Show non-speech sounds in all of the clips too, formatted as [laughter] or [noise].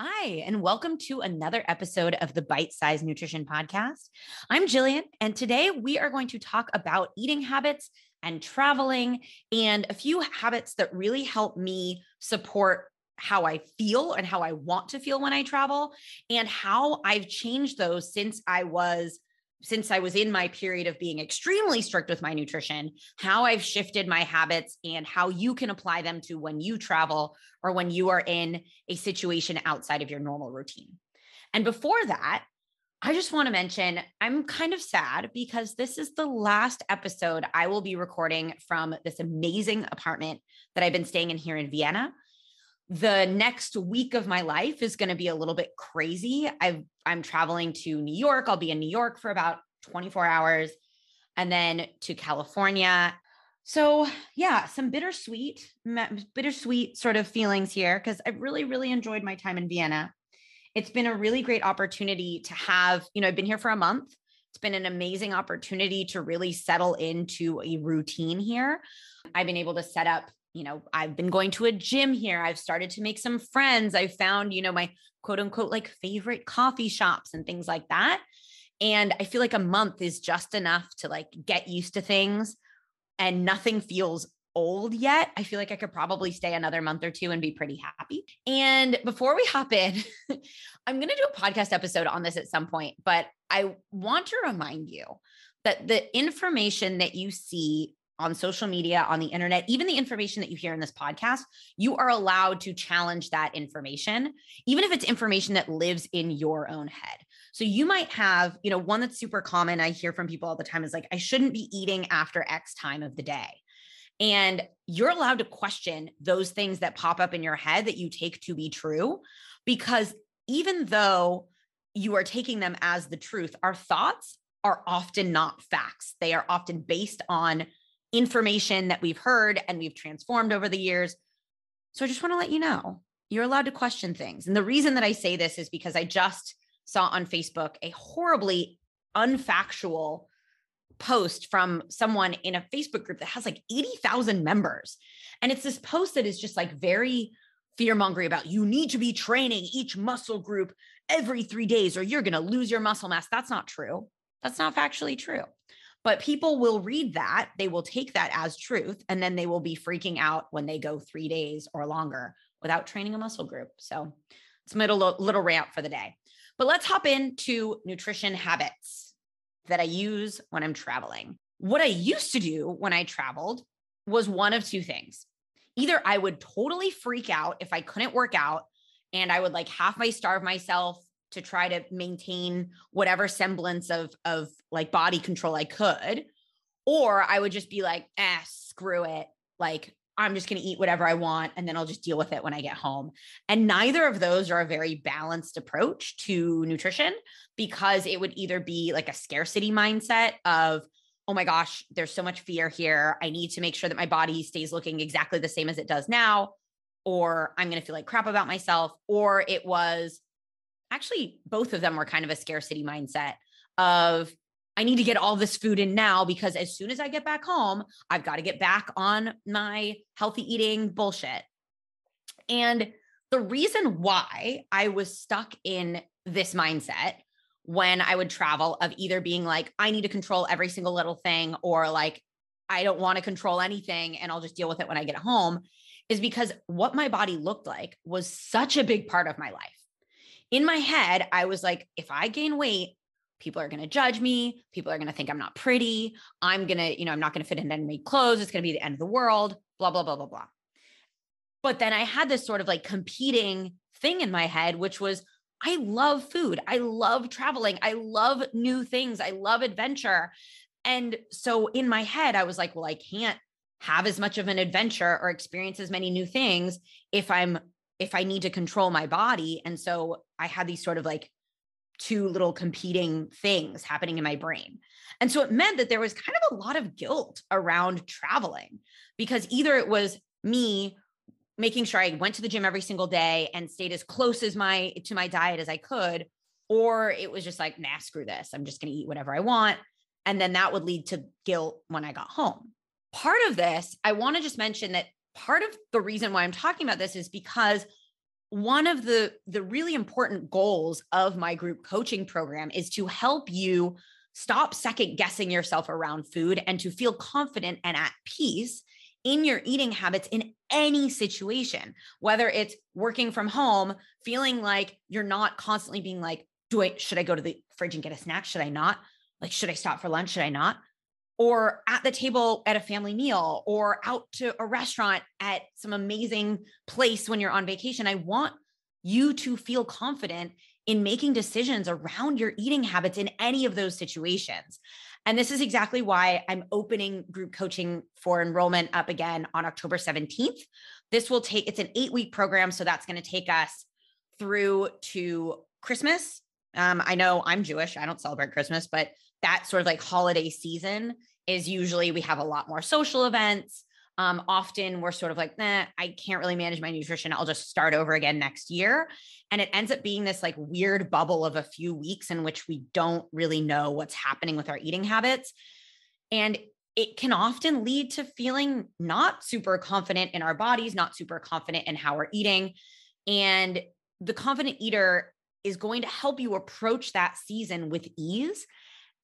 Hi, and welcome to another episode of the Bite Size Nutrition Podcast. I'm Jillian, and today we are going to talk about eating habits and traveling and a few habits that really help me support how I feel and how I want to feel when I travel, and how I've changed those since I was since I was in my period of being extremely strict with my nutrition, how I've shifted my habits and how you can apply them to when you travel or when you are in a situation outside of your normal routine. And before that, I just want to mention I'm kind of sad because this is the last episode I will be recording from this amazing apartment that I've been staying in here in Vienna the next week of my life is going to be a little bit crazy. i am traveling to New York. I'll be in New York for about 24 hours and then to California. So, yeah, some bittersweet, bittersweet sort of feelings here because I really, really enjoyed my time in Vienna. It's been a really great opportunity to have, you know, I've been here for a month. It's been an amazing opportunity to really settle into a routine here. I've been able to set up you know, I've been going to a gym here. I've started to make some friends. I found, you know, my quote unquote like favorite coffee shops and things like that. And I feel like a month is just enough to like get used to things and nothing feels old yet. I feel like I could probably stay another month or two and be pretty happy. And before we hop in, [laughs] I'm going to do a podcast episode on this at some point, but I want to remind you that the information that you see on social media, on the internet, even the information that you hear in this podcast, you are allowed to challenge that information, even if it's information that lives in your own head. So you might have, you know, one that's super common I hear from people all the time is like, I shouldn't be eating after X time of the day. And you're allowed to question those things that pop up in your head that you take to be true, because even though you are taking them as the truth, our thoughts are often not facts. They are often based on information that we've heard and we've transformed over the years. So I just want to let you know you're allowed to question things. And the reason that I say this is because I just saw on Facebook a horribly unfactual post from someone in a Facebook group that has like 80,000 members. And it's this post that is just like very fear mongering about you need to be training each muscle group every three days or you're going to lose your muscle mass. That's not true. That's not factually true. But people will read that, they will take that as truth, and then they will be freaking out when they go three days or longer without training a muscle group. So it's a little, little rant for the day. But let's hop into nutrition habits that I use when I'm traveling. What I used to do when I traveled was one of two things. Either I would totally freak out if I couldn't work out and I would like half my starve myself to try to maintain whatever semblance of of like body control I could or I would just be like, "Ah, screw it. Like I'm just going to eat whatever I want and then I'll just deal with it when I get home." And neither of those are a very balanced approach to nutrition because it would either be like a scarcity mindset of oh my gosh, there's so much fear here. I need to make sure that my body stays looking exactly the same as it does now or I'm going to feel like crap about myself or it was actually both of them were kind of a scarcity mindset of I need to get all this food in now because as soon as I get back home, I've got to get back on my healthy eating bullshit. And the reason why I was stuck in this mindset when I would travel of either being like, I need to control every single little thing, or like, I don't want to control anything and I'll just deal with it when I get home, is because what my body looked like was such a big part of my life in my head, I was like, if I gain weight, people are going to judge me. People are going to think I'm not pretty. I'm going to, you know, I'm not going to fit in any clothes. It's going to be the end of the world, blah, blah, blah, blah, blah. But then I had this sort of like competing thing in my head, which was I love food. I love traveling. I love new things. I love adventure. And so in my head, I was like, well, I can't have as much of an adventure or experience as many new things if I'm if I need to control my body. And so I had these sort of like two little competing things happening in my brain. And so it meant that there was kind of a lot of guilt around traveling because either it was me making sure I went to the gym every single day and stayed as close as my to my diet as I could or it was just like nah screw this I'm just going to eat whatever I want and then that would lead to guilt when I got home. Part of this I want to just mention that part of the reason why I'm talking about this is because one of the the really important goals of my group coaching program is to help you stop second guessing yourself around food and to feel confident and at peace in your eating habits in any situation, whether it's working from home, feeling like you're not constantly being like, do I, should I go to the fridge and get a snack? Should I not? Like, should I stop for lunch? Should I not? Or at the table at a family meal or out to a restaurant at some amazing place when you're on vacation. I want you to feel confident in making decisions around your eating habits in any of those situations. And this is exactly why I'm opening group coaching for enrollment up again on October 17th. This will take, it's an eight week program. So that's going to take us through to Christmas. Um, I know I'm Jewish, I don't celebrate Christmas, but that sort of like holiday season is usually we have a lot more social events. Um, often we're sort of like, nah, I can't really manage my nutrition. I'll just start over again next year. And it ends up being this like weird bubble of a few weeks in which we don't really know what's happening with our eating habits. And it can often lead to feeling not super confident in our bodies, not super confident in how we're eating. And the confident eater is going to help you approach that season with ease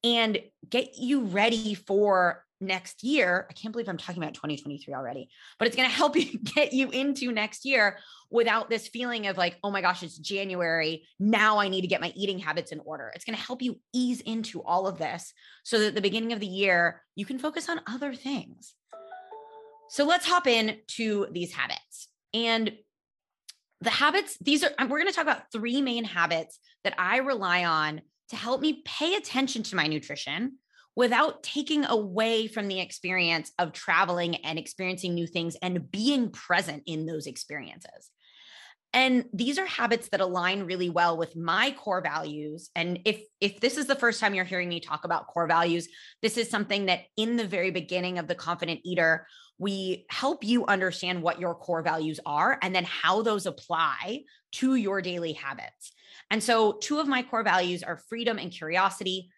and get you ready for next year. I can't believe I'm talking about 2023 already, but it's going to help you [laughs] get you into next year without this feeling of like, oh my gosh, it's January. Now I need to get my eating habits in order. It's going to help you ease into all of this so that at the beginning of the year, you can focus on other things. So let's hop in to these habits. And the habits, these are, um, we're going to talk about three main habits that I rely on to help me pay attention to my nutrition without taking away from the experience of traveling and experiencing new things and being present in those experiences. And these are habits that align really well with my core values. And if if this is the first time you're hearing me talk about core values, this is something that in the very beginning of the confident eater, we help you understand what your core values are and then how those apply to your daily habits. And so two of my core values are freedom and curiosity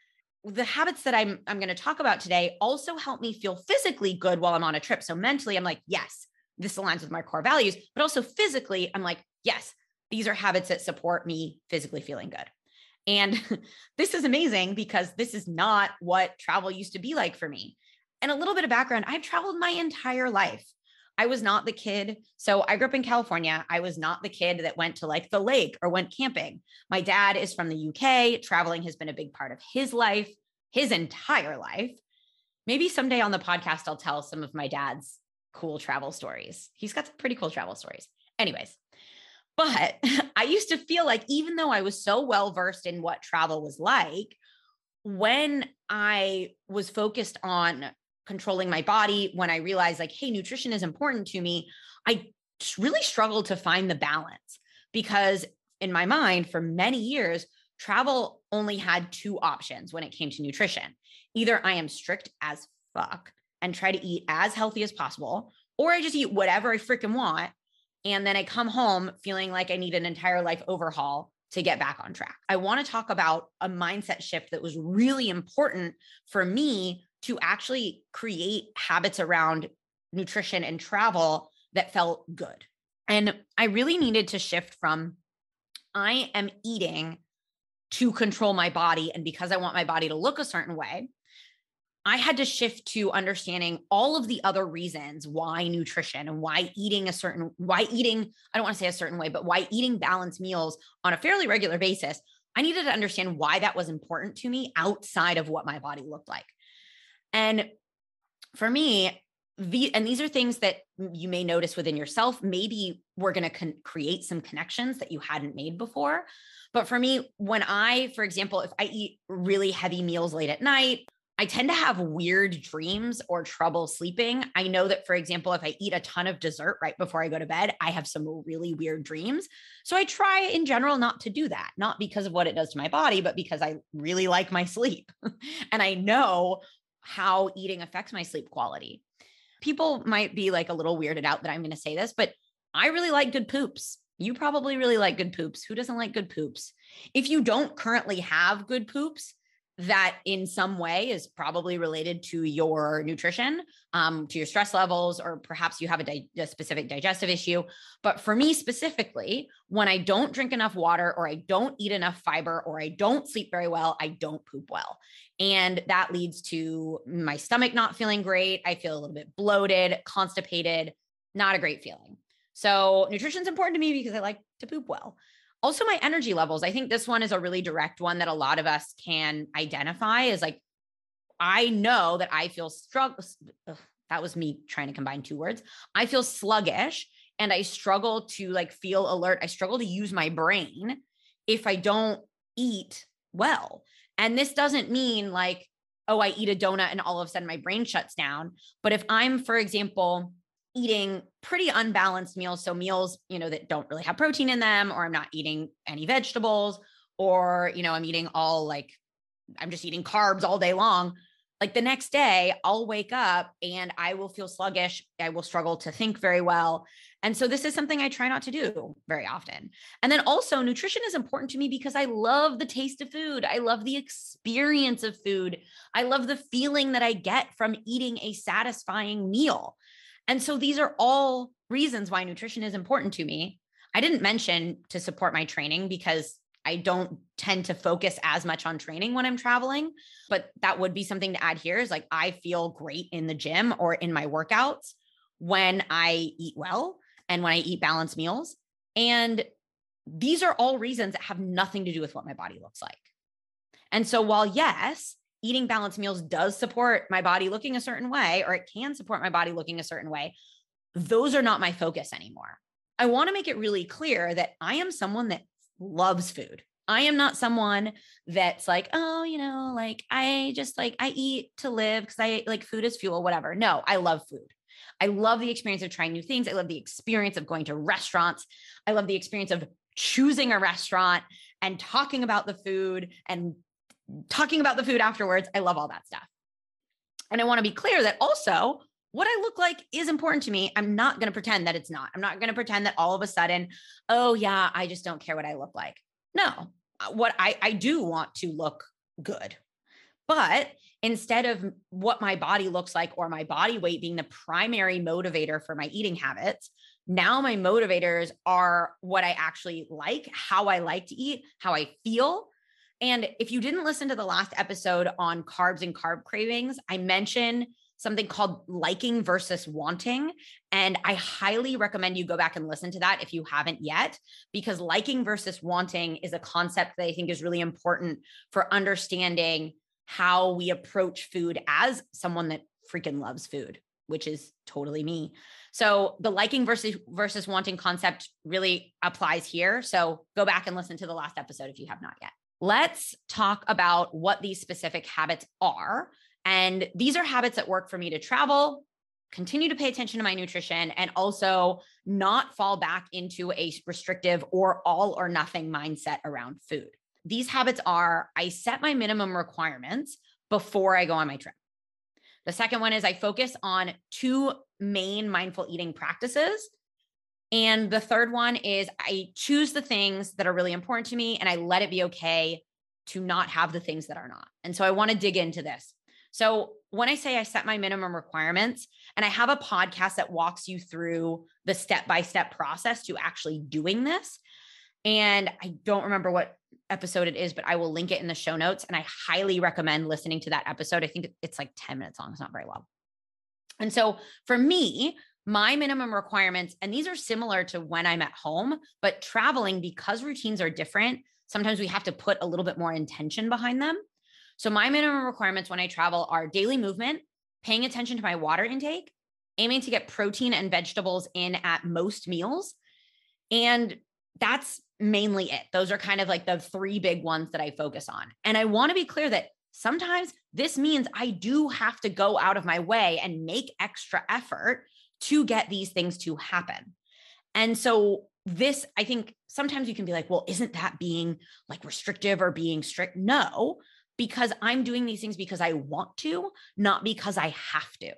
the habits that I'm I'm going to talk about today also help me feel physically good while I'm on a trip. So mentally I'm like, yes, this aligns with my core values, but also physically I'm like, yes, these are habits that support me physically feeling good. And [laughs] this is amazing because this is not what travel used to be like for me. And a little bit of background, I've traveled my entire life. I was not the kid. So I grew up in California. I was not the kid that went to like the lake or went camping. My dad is from the UK. Traveling has been a big part of his life, his entire life. Maybe someday on the podcast, I'll tell some of my dad's cool travel stories. He's got some pretty cool travel stories. Anyways, but [laughs] I used to feel like even though I was so well versed in what travel was like, when I was focused on controlling my body, when I realized like, hey, nutrition is important to me, I really struggled to find the balance because in my mind, for many years, travel only had two options when it came to nutrition. Either I am strict as fuck and try to eat as healthy as possible, or I just eat whatever I freaking want. And then I come home feeling like I need an entire life overhaul to get back on track. I want to talk about a mindset shift that was really important for me to actually create habits around nutrition and travel that felt good. And I really needed to shift from I am eating to control my body. And because I want my body to look a certain way, I had to shift to understanding all of the other reasons why nutrition and why eating a certain, why eating, I don't want to say a certain way, but why eating balanced meals on a fairly regular basis. I needed to understand why that was important to me outside of what my body looked like. And for me, the, and these are things that you may notice within yourself. Maybe we're going to con- create some connections that you hadn't made before. But for me, when I, for example, if I eat really heavy meals late at night, I tend to have weird dreams or trouble sleeping. I know that, for example, if I eat a ton of dessert right before I go to bed, I have some really weird dreams. So I try in general not to do that, not because of what it does to my body, but because I really like my [laughs] sleep. and I know how eating affects my sleep quality. People might be like a little weirded out that I'm going to say this, but I really like good poops. You probably really like good poops. Who doesn't like good poops? If you don't currently have good poops, that in some way is probably related to your nutrition, um, to your stress levels, or perhaps you have a, di- a, specific digestive issue. But for me specifically, when I don't drink enough water, or I don't eat enough fiber, or I don't sleep very well, I don't poop well. And that leads to my stomach not feeling great. I feel a little bit bloated, constipated, not a great feeling. So, nutrition is important to me because I like to poop well. Also, my energy levels. I think this one is a really direct one that a lot of us can identify is like, I know that I feel struggle. That was me trying to combine two words. I feel sluggish and I struggle to like feel alert. I struggle to use my brain if I don't eat well. And this doesn't mean like, oh, I eat a donut and all of a sudden my brain shuts down. But if I'm, for example, eating pretty unbalanced meals. So meals, you know, that don't really have protein in them, or I'm not eating any vegetables, or, you know, I'm eating all like, I'm just eating carbs all day long. Like the next day, I'll wake up and I will feel sluggish. I will struggle to think very well. And so this is something I try not to do very often. And then also, nutrition is important to me because I love the taste of food. I love the experience of food. I love the feeling that I get from eating a satisfying meal. And so these are all reasons why nutrition is important to me. I didn't mention to support my training because I don't tend to focus as much on training when I'm traveling, but that would be something to add here is like I feel great in the gym or in my workouts when I eat well and when I eat balanced meals. And these are all reasons that have nothing to do with what my body looks like. And so while yes, eating balanced meals does support my body looking a certain way, or it can support my body looking a certain way, those are not my focus anymore. I want to make it really clear that I am someone that loves food. I am not someone that's like, oh, you know, like I just like I eat to live because I like food is fuel, whatever. No, I love food. I love the experience of trying new things. I love the experience of going to restaurants. I love the experience of choosing a restaurant and talking about the food and talking about the food afterwards. I love all that stuff. And I want to be clear that also what I look like is important to me. I'm not going to pretend that it's not. I'm not going to pretend that all of a sudden, oh, yeah, I just don't care what I look like. No, uh, what I, I do want to look good. But instead of what my body looks like or my body weight being the primary motivator for my eating habits, now my motivators are what I actually like, how I like to eat, how I feel, and if you didn't listen to the last episode on carbs and carb cravings, I mentioned something called liking versus wanting. And I highly recommend you go back and listen to that if you haven't yet, because liking versus wanting is a concept that I think is really important for understanding how we approach food as someone that freaking loves food which is totally me. So the liking versus versus wanting concept really applies here. So go back and listen to the last episode if you have not yet. Let's talk about what these specific habits are. And these are habits that work for me to travel, continue to pay attention to my nutrition, and also not fall back into a restrictive or all or nothing mindset around food. These habits are I set my minimum requirements before I go on my trip. The second one is I focus on two main mindful eating practices and the third one is I choose the things that are really important to me and I let it be okay to not have the things that are not. And so I want to dig into this. So when I say I set my minimum requirements and I have a podcast that walks you through the step by step process to actually doing this. And I don't remember what episode it is, but I will link it in the show notes. And I highly recommend listening to that episode. I think it's like 10 minutes long, it's not very long. And so for me, my minimum requirements, and these are similar to when I'm at home, but traveling because routines are different, sometimes we have to put a little bit more intention behind them. So, my minimum requirements when I travel are daily movement, paying attention to my water intake, aiming to get protein and vegetables in at most meals. And that's mainly it. Those are kind of like the three big ones that I focus on. And I want to be clear that sometimes this means I do have to go out of my way and make extra effort to get these things to happen. And so this I think sometimes you can be like, well, isn't that being like restrictive or being strict? No, because I'm doing these things because I want to, not because I have to.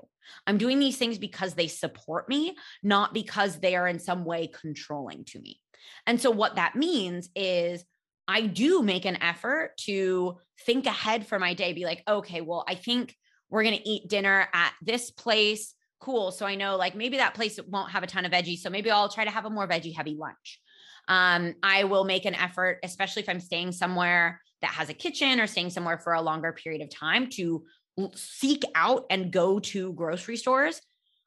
I'm doing these things because they support me, not because they are in some way controlling to me. And so what that means is I do make an effort to think ahead for my day, be like, okay, well, I think we're going to eat dinner at this place. Cool. So I know like maybe that place won't have a ton of veggies. So maybe I'll try to have a more veggie heavy lunch. Um, I will make an effort, especially if I'm staying somewhere that has a kitchen or staying somewhere for a longer period of time to seek out and go to grocery stores.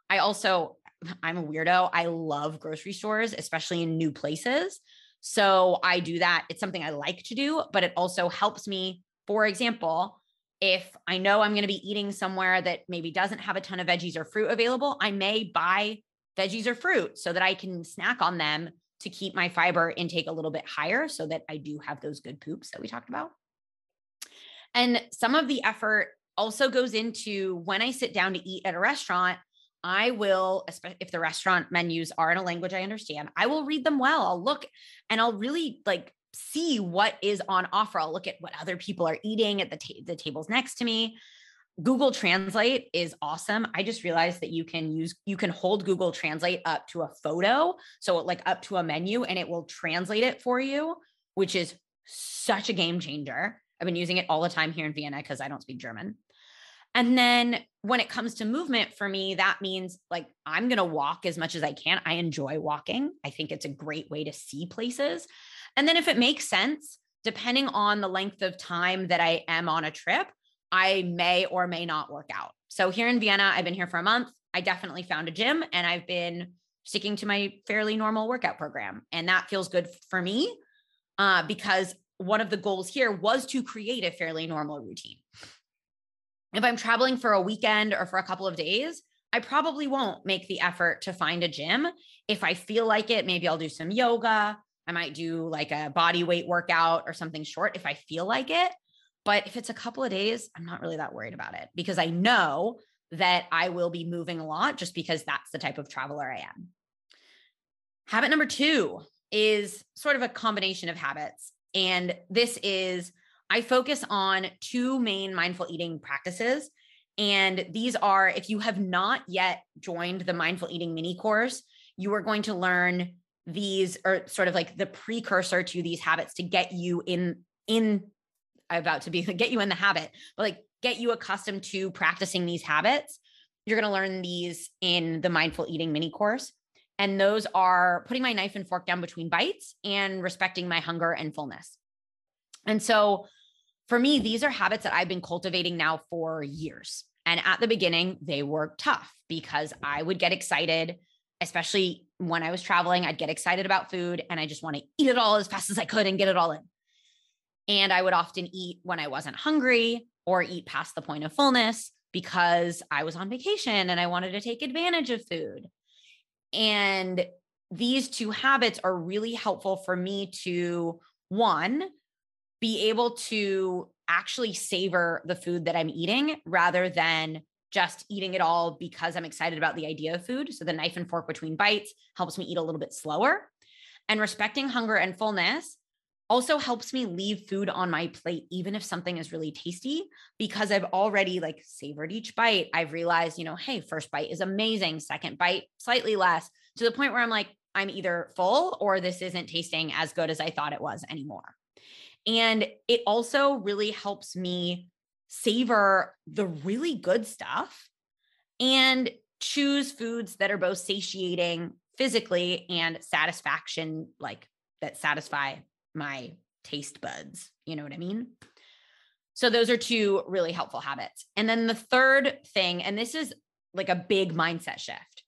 I also, [laughs] I'm a weirdo. I love grocery stores, especially in new places. So I do that. It's something I like to do, but it also helps me. For example, if I know I'm going to be eating somewhere that maybe doesn't have a ton of veggies or fruit available, I may buy veggies or fruit so that I can snack on them to keep my fiber intake a little bit higher so that I do have those good poops that we talked about. And some of the effort also goes into when I sit down to eat at a restaurant, I will, if the restaurant menus are in a language I understand, I will read them well. I'll look and I'll really like see what is on offer. I'll look at what other people are eating at the, ta- the tables next to me. Google Translate is awesome. I just realized that you can use you can hold Google Translate up to a photo, so like up to a menu and it will translate it for you, which is such a game changer. I've been using it all the time here in Vienna because I don't speak German. And then when it comes to movement for me, that means like I'm going to walk as much as I can. I enjoy walking. I think it's a great way to see places. And then if it makes sense, depending on the length of time that I am on a trip, I may or may not work out. So here in Vienna, I've been here for a month. I definitely found a gym and I've been sticking to my fairly normal workout program. And that feels good for me uh, because one of the goals here was to create a fairly normal routine. If I'm traveling for a weekend or for a couple of days, I probably won't make the effort to find a gym. If I feel like it, maybe I'll do some yoga. I might do like a body weight workout or something short if I feel like it. But if it's a couple of days, I'm not really that worried about it because I know that I will be moving a lot just because that's the type of traveler I am. Habit number two is sort of a combination of habits. And this is I focus on two main mindful eating practices. And these are if you have not yet joined the mindful eating mini course, you are going to learn these are sort of like the precursor to these habits to get you in in about to be [laughs] get you in the habit, but like get you accustomed to practicing these habits. You're going to learn these in the mindful eating mini course. And those are putting my knife and fork down between bites and respecting my hunger and fullness. And so for me, these are habits that I've been cultivating now for years. And at the beginning, they were tough because I would get excited, especially when I was traveling. I'd get excited about food and I just want to eat it all as fast as I could and get it all in. And I would often eat when I wasn't hungry or eat past the point of fullness because I was on vacation and I wanted to take advantage of food. And these two habits are really helpful for me to one, be able to actually savor the food that I'm eating rather than just eating it all because I'm excited about the idea of food. So the knife and fork between bites helps me eat a little bit slower. And respecting hunger and fullness also helps me leave food on my plate even if something is really tasty because I've already like savored each bite. I've realized, you know, hey, first bite is amazing, second bite slightly less to the point where I'm like I'm either full or this isn't tasting as good as I thought it was anymore. And it also really helps me savor the really good stuff and choose foods that are both satiating physically and satisfaction, like that satisfy my taste buds. You know what I mean? So, those are two really helpful habits. And then the third thing, and this is like a big mindset shift,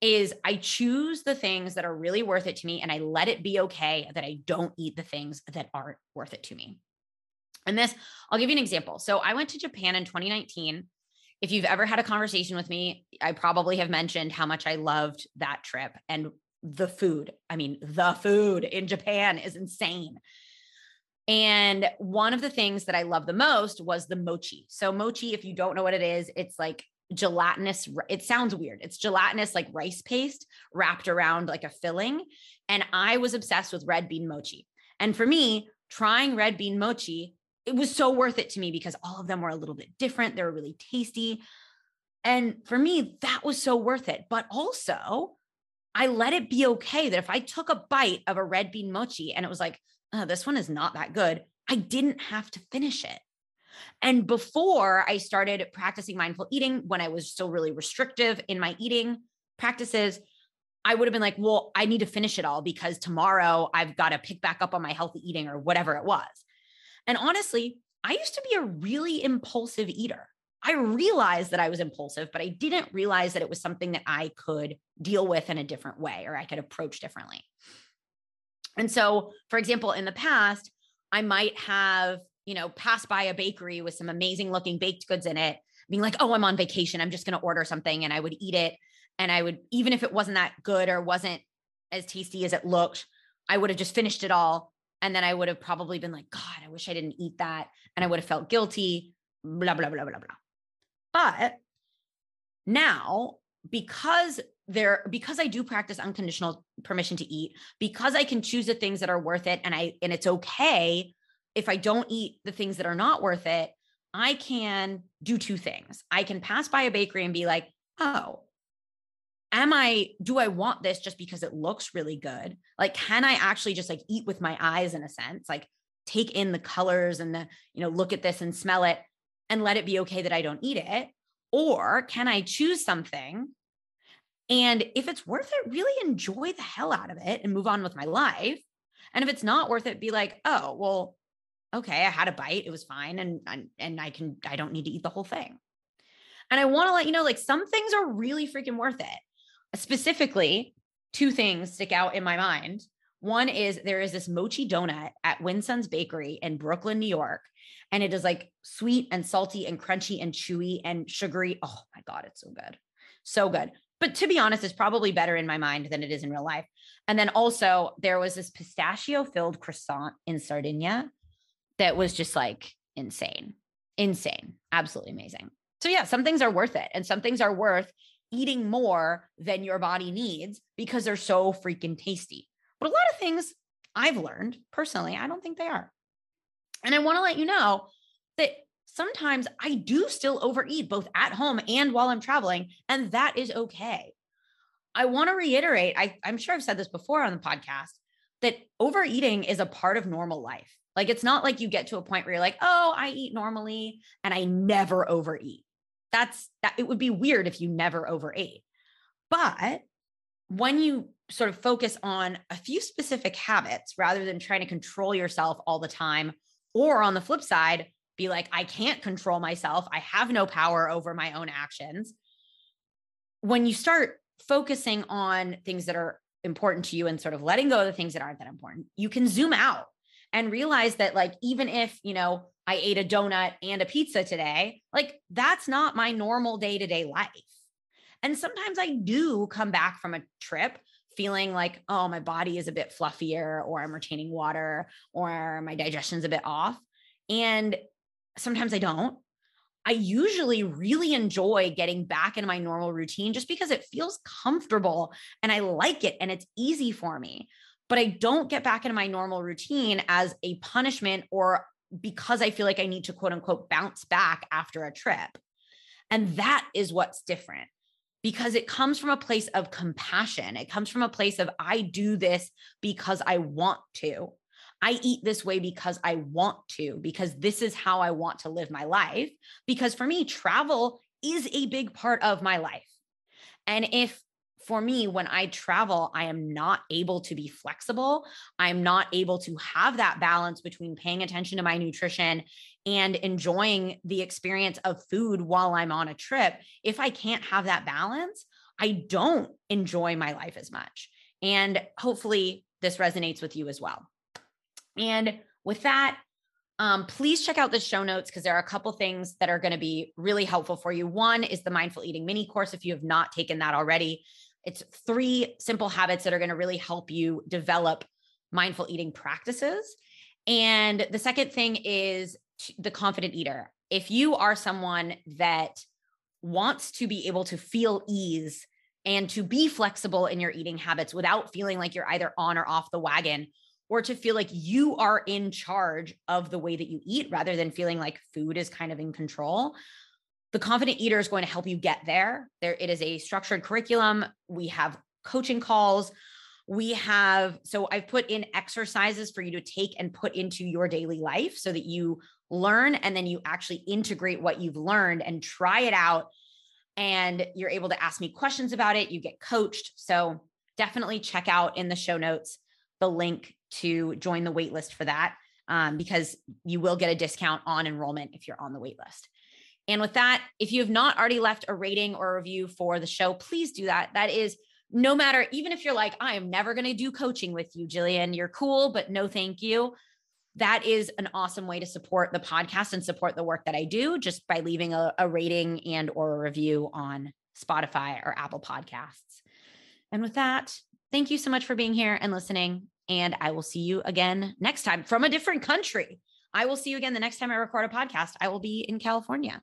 is I choose the things that are really worth it to me and I let it be okay that I don't eat the things that aren't worth it to me. And this, I'll give you an example. So I went to Japan in 2019. If you've ever had a conversation with me, I probably have mentioned how much I loved that trip and the food. I mean, the food in Japan is insane. And one of the things that I love the most was the mochi. So, mochi, if you don't know what it is, it's like gelatinous it sounds weird it's gelatinous like rice paste wrapped around like a filling and i was obsessed with red bean mochi and for me trying red bean mochi it was so worth it to me because all of them were a little bit different they were really tasty and for me that was so worth it but also i let it be okay that if i took a bite of a red bean mochi and it was like oh, this one is not that good, I didn't have to finish it. And before I started practicing mindful eating, when I was still really restrictive in my eating practices, I would have been like, well, I need to finish it all because tomorrow I've got to pick back up on my healthy eating or whatever it was. And honestly, I used to be a really impulsive eater. I realized that I was impulsive, but I didn't realize that it was something that I could deal with in a different way or I could approach differently. And so, for example, in the past, I might have, you know, passed by a bakery with some amazing looking baked goods in it, being like, oh, I'm on vacation. I'm just going to order something. And I would eat it. And I would, even if it wasn't that good or wasn't as tasty as it looked, I would have just finished it all. And then I would have probably been like, God, I wish I didn't eat that. And I would have felt guilty, blah, blah, blah, blah, blah. But now, because there, because I do practice unconditional permission to eat, because I can choose the things that are worth it and I and it's okay if I don't eat the things that are not worth it, I can do two things. I can pass by a bakery and be like, oh, am I, do I want this just because it looks really good? Like, can I actually just like eat with my eyes in a sense? Like, take in the colors and the, you know, look at this and smell it and let it be okay that I don't eat it? Or can I choose something? And if it's worth it, really enjoy the hell out of it and move on with my life. And if it's not worth it, be like, oh, well, okay, I had a bite, it was fine, and and, and I can, I don't need to eat the whole thing. And I want to let you know, like some things are really freaking worth it. Specifically, two things stick out in my mind. One is there is this mochi donut at Win Son's Bakery in Brooklyn, New York. And it is like sweet and salty and crunchy and chewy and sugary. Oh my God, it's so good. So good. But to be honest, it's probably better in my mind than it is in real life. And then also, there was this pistachio filled croissant in Sardinia that was just like insane, insane, absolutely amazing. So, yeah, some things are worth it. And some things are worth eating more than your body needs because they're so freaking tasty. But a lot of things I've learned personally, I don't think they are. And I want to let you know that sometimes I do still overeat both at home and while I'm traveling, and that is okay. I want to reiterate, I, I'm sure I've said this before on the podcast, that overeating is a part of normal life. Like it's not like you get to a point where you're like, oh, I eat normally and I never overeat. That's that it would be weird if you never overate. But when you sort of focus on a few specific habits rather than trying to control yourself all the time, or on the flip side, be like, I can't control myself. I have no power over my own actions. When you start focusing on things that are important to you and sort of letting go of the things that aren't that important, you can zoom out and realize that, like, even if, you know, I ate a donut and a pizza today, like, that's not my normal day to day life. And sometimes I do come back from a trip feeling like, oh, my body is a bit fluffier, or I'm retaining water, or my digestion's a bit off. And sometimes I don't. I usually really enjoy getting back into my normal routine just because it feels comfortable and I like it and it's easy for me. But I don't get back into my normal routine as a punishment or because I feel like I need to quote unquote bounce back after a trip. And that is what's different because it comes from a place of compassion. It comes from a place of, I do this because I want to. I eat this way because I want to, because this is how I want to live my life. Because for me, travel is a big part of my life. And if for me, when I travel, I am not able to be flexible. I'm not able to have that balance between paying attention to my nutrition and enjoying the experience of food while I'm on a trip. If I can't have that balance, I don't enjoy my life as much. And hopefully, this resonates with you as well. And with that, um, please check out the show notes because there are a couple things that are going to be really helpful for you. One is the mindful eating mini course. If you have not taken that already, it's three simple habits that are going to really help you develop mindful eating practices. And the second thing is the confident eater. If you are someone that wants to be able to feel ease and to be flexible in your eating habits without feeling like you're either on or off the wagon, or to feel like you are in charge of the way that you eat rather than feeling like food is kind of in control. The confident eater is going to help you get there. There it is a structured curriculum. We have coaching calls. We have, so I've put in exercises for you to take and put into your daily life so that you learn and then you actually integrate what you've learned and try it out. And you're able to ask me questions about it. You get coached. So definitely check out in the show notes the link to join the waitlist for that um, because you will get a discount on enrollment if you're on the waitlist. And with that, if you have not already left a rating or a review for the show, please do that. That is no matter, even if you're like, I am never going to do coaching with you, Jillian, you're cool, but no thank you. That is an awesome way to support the podcast and support the work that I do just by leaving a, a rating and or a review on Spotify or Apple Podcasts. And with that, thank you so much for being here and listening. And I will see you again next time from a different country. I will see you again the next time I record a podcast. I will be in California.